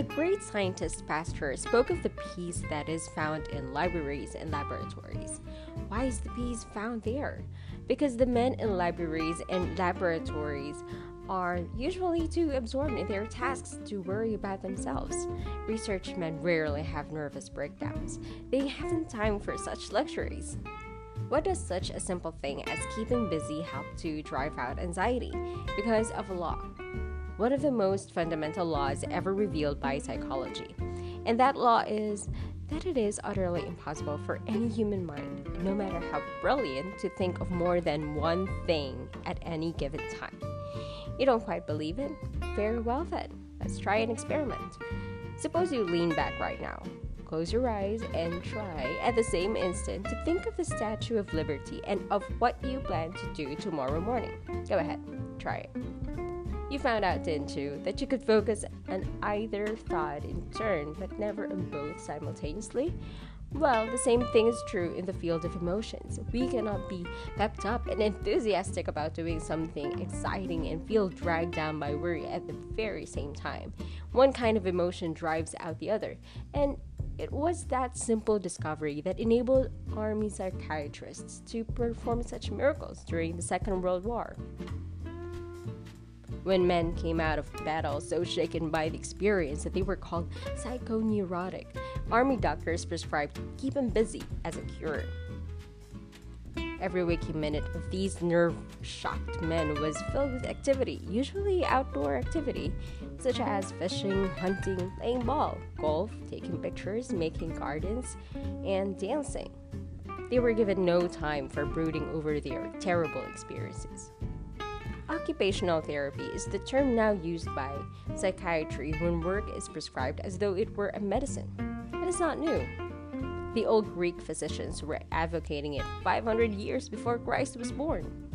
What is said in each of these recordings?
The great scientist Pasteur spoke of the peace that is found in libraries and laboratories. Why is the peace found there? Because the men in libraries and laboratories are usually too absorbed in their tasks to worry about themselves. Research men rarely have nervous breakdowns. They haven't time for such luxuries. What does such a simple thing as keeping busy help to drive out anxiety? Because of a law. One of the most fundamental laws ever revealed by psychology. And that law is that it is utterly impossible for any human mind, no matter how brilliant, to think of more than one thing at any given time. You don't quite believe it? Very well then. Let's try an experiment. Suppose you lean back right now. Close your eyes and try at the same instant to think of the Statue of Liberty and of what you plan to do tomorrow morning. Go ahead, try it. You found out, didn't you, that you could focus on either thought in turn but never on both simultaneously? Well, the same thing is true in the field of emotions. We cannot be pepped up and enthusiastic about doing something exciting and feel dragged down by worry at the very same time. One kind of emotion drives out the other. And it was that simple discovery that enabled army psychiatrists to perform such miracles during the Second World War when men came out of battle so shaken by the experience that they were called psychoneurotic. Army doctors prescribed keep them busy as a cure. Every waking minute of these nerve shocked men was filled with activity, usually outdoor activity, such as fishing, hunting, playing ball, golf, taking pictures, making gardens, and dancing. They were given no time for brooding over their terrible experiences. Occupational therapy is the term now used by psychiatry when work is prescribed as though it were a medicine. It is not new. The old Greek physicians were advocating it 500 years before Christ was born.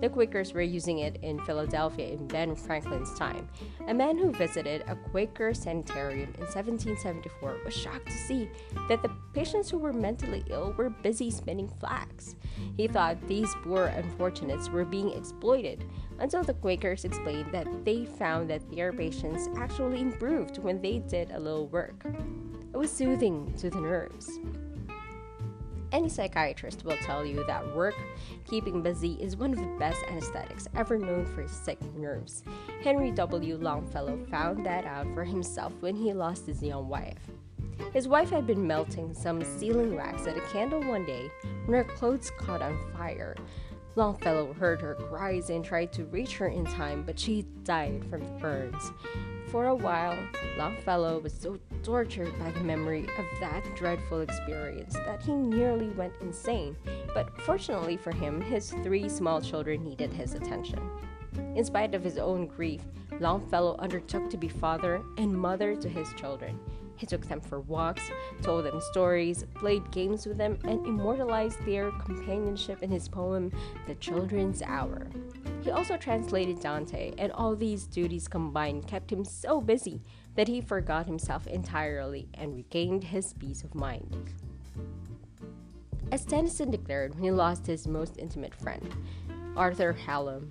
The Quakers were using it in Philadelphia in Ben Franklin's time. A man who visited a Quaker sanitarium in 1774 was shocked to see that the patients who were mentally ill were busy spinning flax. He thought these poor unfortunates were being exploited until the Quakers explained that they found that their patients actually improved when they did a little work. It was soothing to the nerves. Any psychiatrist will tell you that work, keeping busy, is one of the best anesthetics ever known for sick nerves. Henry W. Longfellow found that out for himself when he lost his young wife. His wife had been melting some sealing wax at a candle one day when her clothes caught on fire. Longfellow heard her cries and tried to reach her in time, but she died from the burns. For a while, Longfellow was so tortured by the memory of that dreadful experience that he nearly went insane. But fortunately for him, his three small children needed his attention. In spite of his own grief, Longfellow undertook to be father and mother to his children. He took them for walks, told them stories, played games with them, and immortalized their companionship in his poem, The Children's Hour. He also translated Dante, and all these duties combined kept him so busy that he forgot himself entirely and regained his peace of mind. As Tennyson declared when he lost his most intimate friend, Arthur Hallam,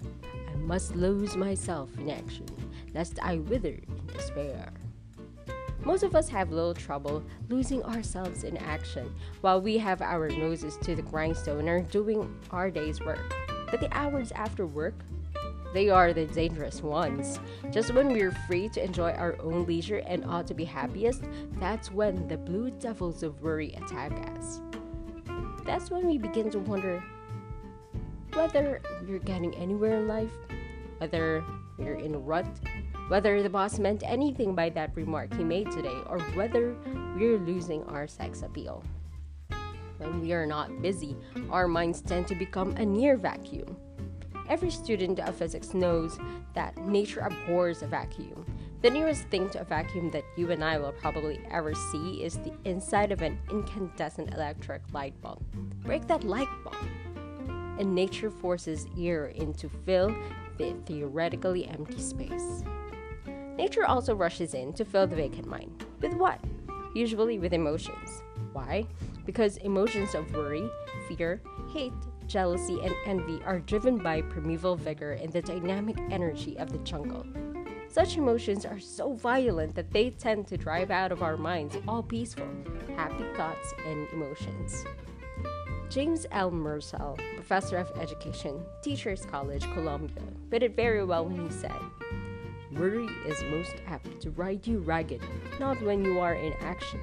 I must lose myself in action, lest I wither in despair. Most of us have little trouble losing ourselves in action while we have our noses to the grindstone and are doing our day's work. But the hours after work, they are the dangerous ones. Just when we're free to enjoy our own leisure and ought to be happiest, that's when the blue devils of worry attack us. That's when we begin to wonder whether we're getting anywhere in life, whether we're in a rut, whether the boss meant anything by that remark he made today, or whether we're losing our sex appeal. When we are not busy, our minds tend to become a near vacuum. Every student of physics knows that nature abhors a vacuum. The nearest thing to a vacuum that you and I will probably ever see is the inside of an incandescent electric light bulb. Break that light bulb, and nature forces air in to fill the theoretically empty space. Nature also rushes in to fill the vacant mind. With what? Usually with emotions. Why? Because emotions of worry, fear, hate, jealousy, and envy are driven by primeval vigor and the dynamic energy of the jungle. Such emotions are so violent that they tend to drive out of our minds all peaceful, happy thoughts and emotions. James L. Mursell, professor of education, Teachers College, Columbia, put it very well when he said, Worry is most apt to ride you ragged, not when you are in action,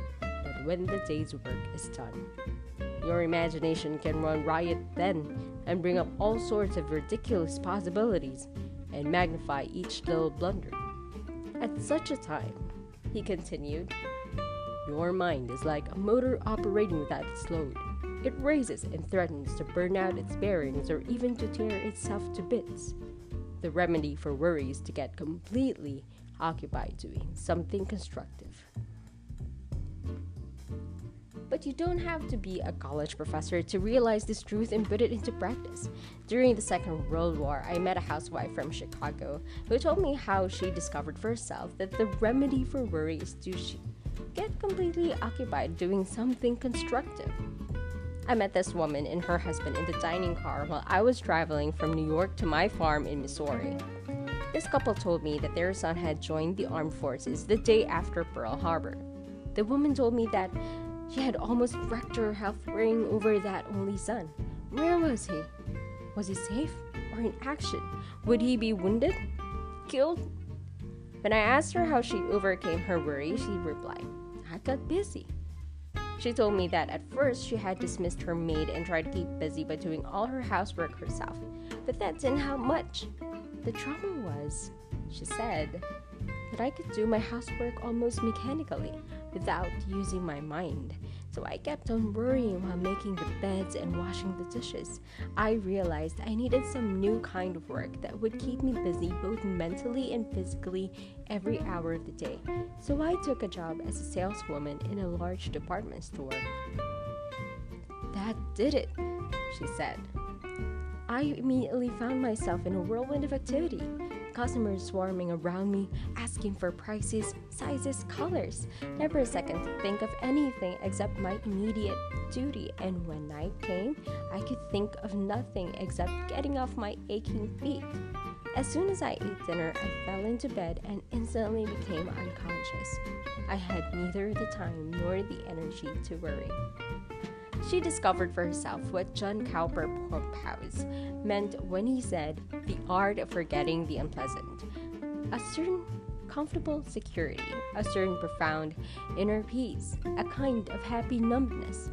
when the day's work is done. Your imagination can run riot then and bring up all sorts of ridiculous possibilities and magnify each little blunder. At such a time, he continued, your mind is like a motor operating without its load. It races and threatens to burn out its bearings or even to tear itself to bits. The remedy for worry is to get completely occupied doing something constructive. But you don't have to be a college professor to realize this truth and put it into practice. During the Second World War, I met a housewife from Chicago who told me how she discovered for herself that the remedy for worry is to get completely occupied doing something constructive. I met this woman and her husband in the dining car while I was traveling from New York to my farm in Missouri. This couple told me that their son had joined the armed forces the day after Pearl Harbor. The woman told me that she had almost wrecked her health worrying over that only son. Where was he? Was he safe or in action? Would he be wounded? Killed? When I asked her how she overcame her worry, she replied, I got busy. She told me that at first she had dismissed her maid and tried to keep busy by doing all her housework herself, but that didn't help much. The trouble was, she said, that I could do my housework almost mechanically without using my mind. So I kept on worrying while making the beds and washing the dishes. I realized I needed some new kind of work that would keep me busy both mentally and physically every hour of the day. So I took a job as a saleswoman in a large department store. That did it, she said. I immediately found myself in a whirlwind of activity customers swarming around me, asking for prices, sizes, colors. Never a second to think of anything except my immediate duty, and when night came, I could think of nothing except getting off my aching feet. As soon as I ate dinner, I fell into bed and instantly became unconscious. I had neither the time nor the energy to worry. She discovered for herself what John Cowper Powys meant when he said, the art of forgetting the unpleasant. A certain comfortable security, a certain profound inner peace, a kind of happy numbness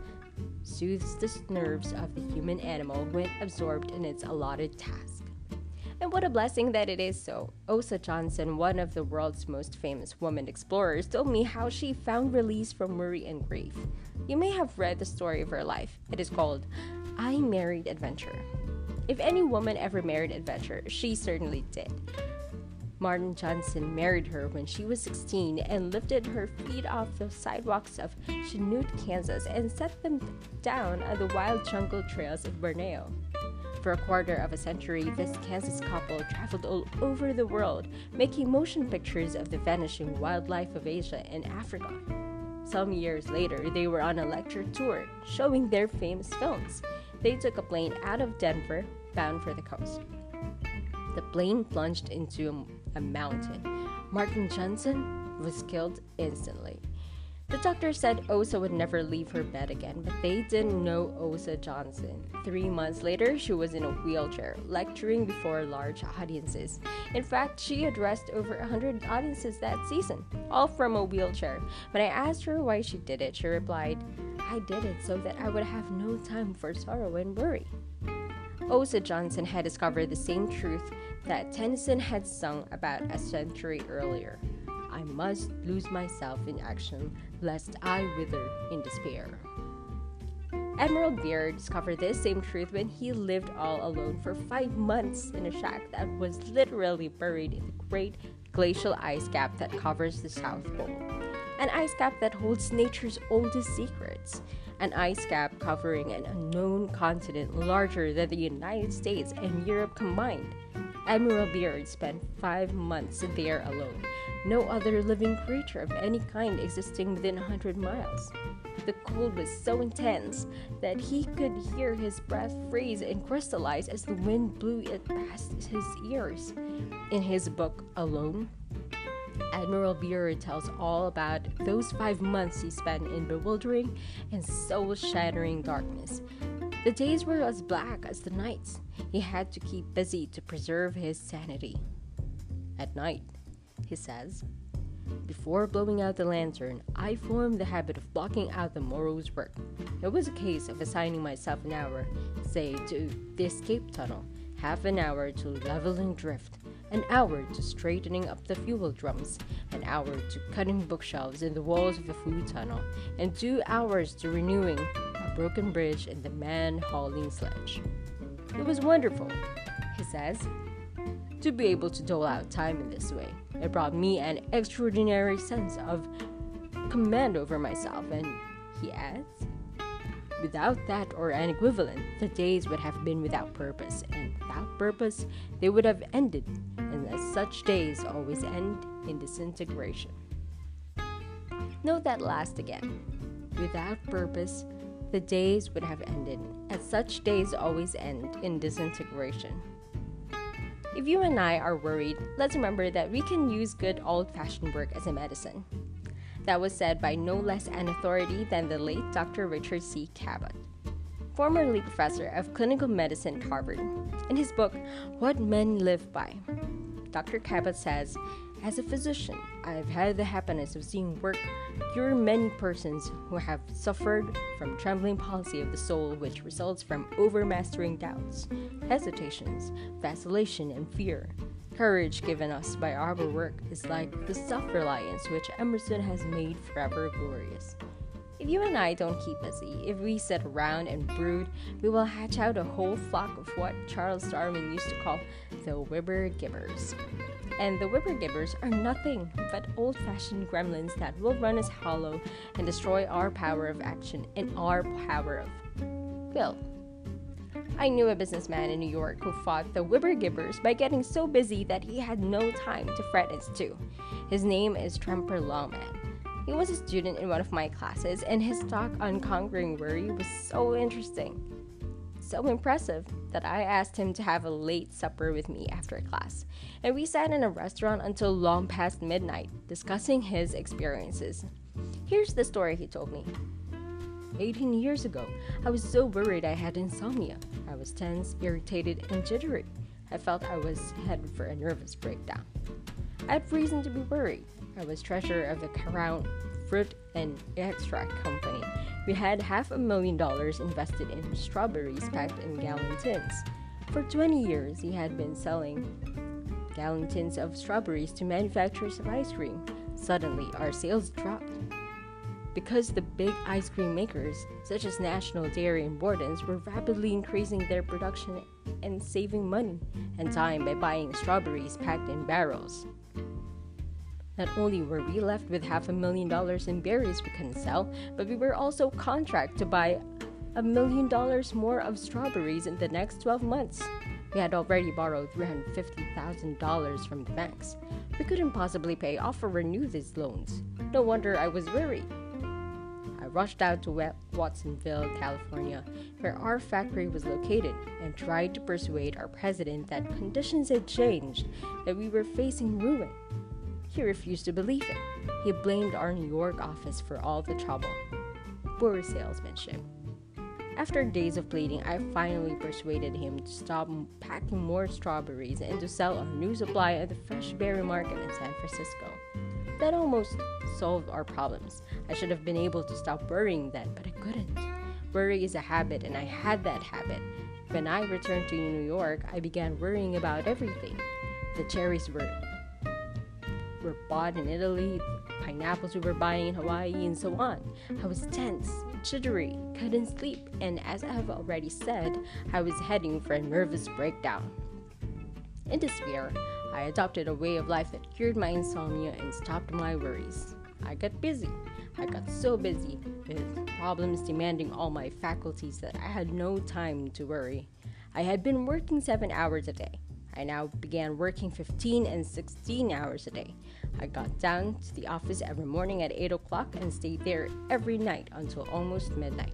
soothes the nerves of the human animal when absorbed in its allotted task. And what a blessing that it is so. Osa Johnson, one of the world's most famous woman explorers, told me how she found release from worry and grief. You may have read the story of her life. It is called I Married Adventure. If any woman ever married adventure, she certainly did. Martin Johnson married her when she was 16 and lifted her feet off the sidewalks of Chanute, Kansas, and set them down on the wild jungle trails of Borneo. For a quarter of a century, this Kansas couple traveled all over the world, making motion pictures of the vanishing wildlife of Asia and Africa. Some years later, they were on a lecture tour showing their famous films. They took a plane out of Denver, bound for the coast. The plane plunged into a, mountain. Martin Johnson was killed instantly. The doctor said Osa would never leave her bed again, but they didn't know Osa Johnson. Three months later, she was in a wheelchair, lecturing before large audiences. In fact, she addressed over 100 audiences that season, all from a wheelchair. When I asked her why she did it, she replied, I did it so that I would have no time for sorrow and worry. Osa Johnson had discovered the same truth that Tennyson had sung about a century earlier. I must lose myself in action, lest I wither in despair. Admiral Byrd discovered this same truth when he lived all alone for five months in a shack that was literally buried in the great glacial ice cap that covers the South Pole. An ice cap that holds nature's oldest secrets. An ice cap covering an unknown continent larger than the United States and Europe combined. Admiral Byrd spent five months there alone, no other living creature of any kind existing within a hundred miles. The cold was so intense that he could hear his breath freeze and crystallize as the wind blew it past his ears. In his book, Alone, Admiral Byrd tells all about those five months he spent in bewildering and soul shattering darkness. The days were as black as the nights. He had to keep busy to preserve his sanity. At night, he says, before blowing out the lantern, I formed the habit of blocking out the morrow's work. It was a case of assigning myself an hour, say, to the escape tunnel, half an hour to leveling drift, an hour to straightening up the fuel drums, an hour to cutting bookshelves in the walls of the food tunnel, and two hours to renewing a broken bridge and the man hauling sledge. It was wonderful, he says, to be able to dole out time in this way. It brought me an extraordinary sense of command over myself, and he adds, Without that or an equivalent, the days would have been without purpose, and without purpose, they would have ended, and as such days always end in disintegration. Note that last again. Without purpose, the days would have ended, as such days always end in disintegration. If you and I are worried, let's remember that we can use good old fashioned work as a medicine. That was said by no less an authority than the late Dr. Richard C. Cabot, formerly professor of clinical medicine at Harvard. In his book, What Men Live By, Dr. Cabot says, As a physician, I've had the happiness of seeing work cure many persons who have suffered from trembling palsy of the soul, which results from overmastering doubts, hesitations, vacillation, and fear. Courage given us by our work is like the self reliance which Emerson has made forever glorious. If you and I don't keep busy, if we sit around and brood, we will hatch out a whole flock of what Charles Darwin used to call the Wibber Gibbers. And the Wibber Gibbers are nothing but old fashioned gremlins that will run us hollow and destroy our power of action and our power of will. I knew a businessman in New York who fought the Wibber Gibbers by getting so busy that he had no time to fret and stew. His name is Tremper Longman. He was a student in one of my classes, and his talk on conquering worry was so interesting. So impressive that I asked him to have a late supper with me after class, and we sat in a restaurant until long past midnight discussing his experiences. Here's the story he told me. 18 years ago, I was so worried I had insomnia. I was tense, irritated, and jittery. I felt I was headed for a nervous breakdown. I had reason to be worried. I was treasurer of the Crown Fruit and Extract Company. We had half a million dollars invested in strawberries packed in gallon tins. For 20 years, he had been selling gallon tins of strawberries to manufacturers of ice cream. Suddenly, our sales dropped. Because the big ice cream makers, such as National Dairy and Borden's, were rapidly increasing their production and saving money and time by buying strawberries packed in barrels. Not only were we left with half a million dollars in berries we couldn't sell, but we were also contract to buy a million dollars more of strawberries in the next 12 months. We had already borrowed $350,000 from the banks. We couldn't possibly pay off or renew these loans. No wonder I was worried. I rushed out to Watsonville, California, where our factory was located, and tried to persuade our president that conditions had changed, that we were facing ruin. He refused to believe it. He blamed our New York office for all the trouble. Poor salesmanship. After days of pleading, I finally persuaded him to stop packing more strawberries and to sell our new supply at the Fresh Berry Market in San Francisco. That almost solved our problems. I should have been able to stop worrying then, but I couldn't. Worry is a habit, and I had that habit. When I returned to New York, I began worrying about everything. The cherries were were bought in Italy, pineapples we were buying in Hawaii, and so on. I was tense, jittery, couldn't sleep, and as I have already said, I was heading for a nervous breakdown. In despair, I adopted a way of life that cured my insomnia and stopped my worries. I got busy. I got so busy with problems demanding all my faculties that I had no time to worry. I had been working seven hours a day. I now began working 15 and 16 hours a day. I got down to the office every morning at 8 o'clock and stayed there every night until almost midnight.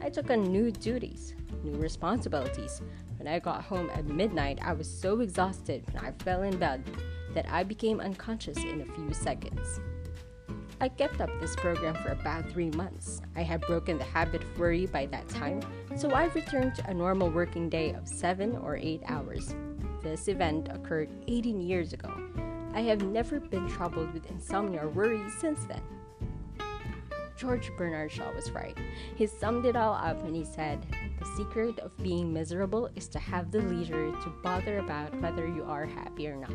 I took on new duties, new responsibilities, When I got home at midnight, I was so exhausted when I fell in bed that I became unconscious in a few seconds. I kept up this program for about three months. I had broken the habit of worry by that time, so I returned to a normal working day of seven or eight hours. This event occurred 18 years ago. I have never been troubled with insomnia or worry since then. George Bernard Shaw was right. He summed it all up when he said, The secret of being miserable is to have the leisure to bother about whether you are happy or not.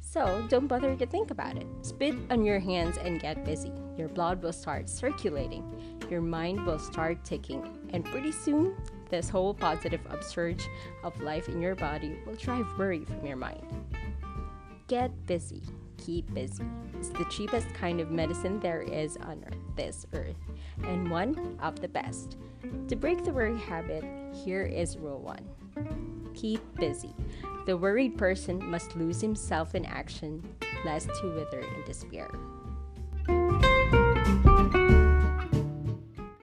So don't bother to think about it. Spit on your hands and get busy. Your blood will start circulating, your mind will start ticking, and pretty soon, this whole positive upsurge of life in your body will drive worry from your mind. Get busy. Keep busy. It's the cheapest kind of medicine there is on this earth, and one of the best. To break the worry habit, here is rule one keep busy. The worried person must lose himself in action, lest he wither in despair.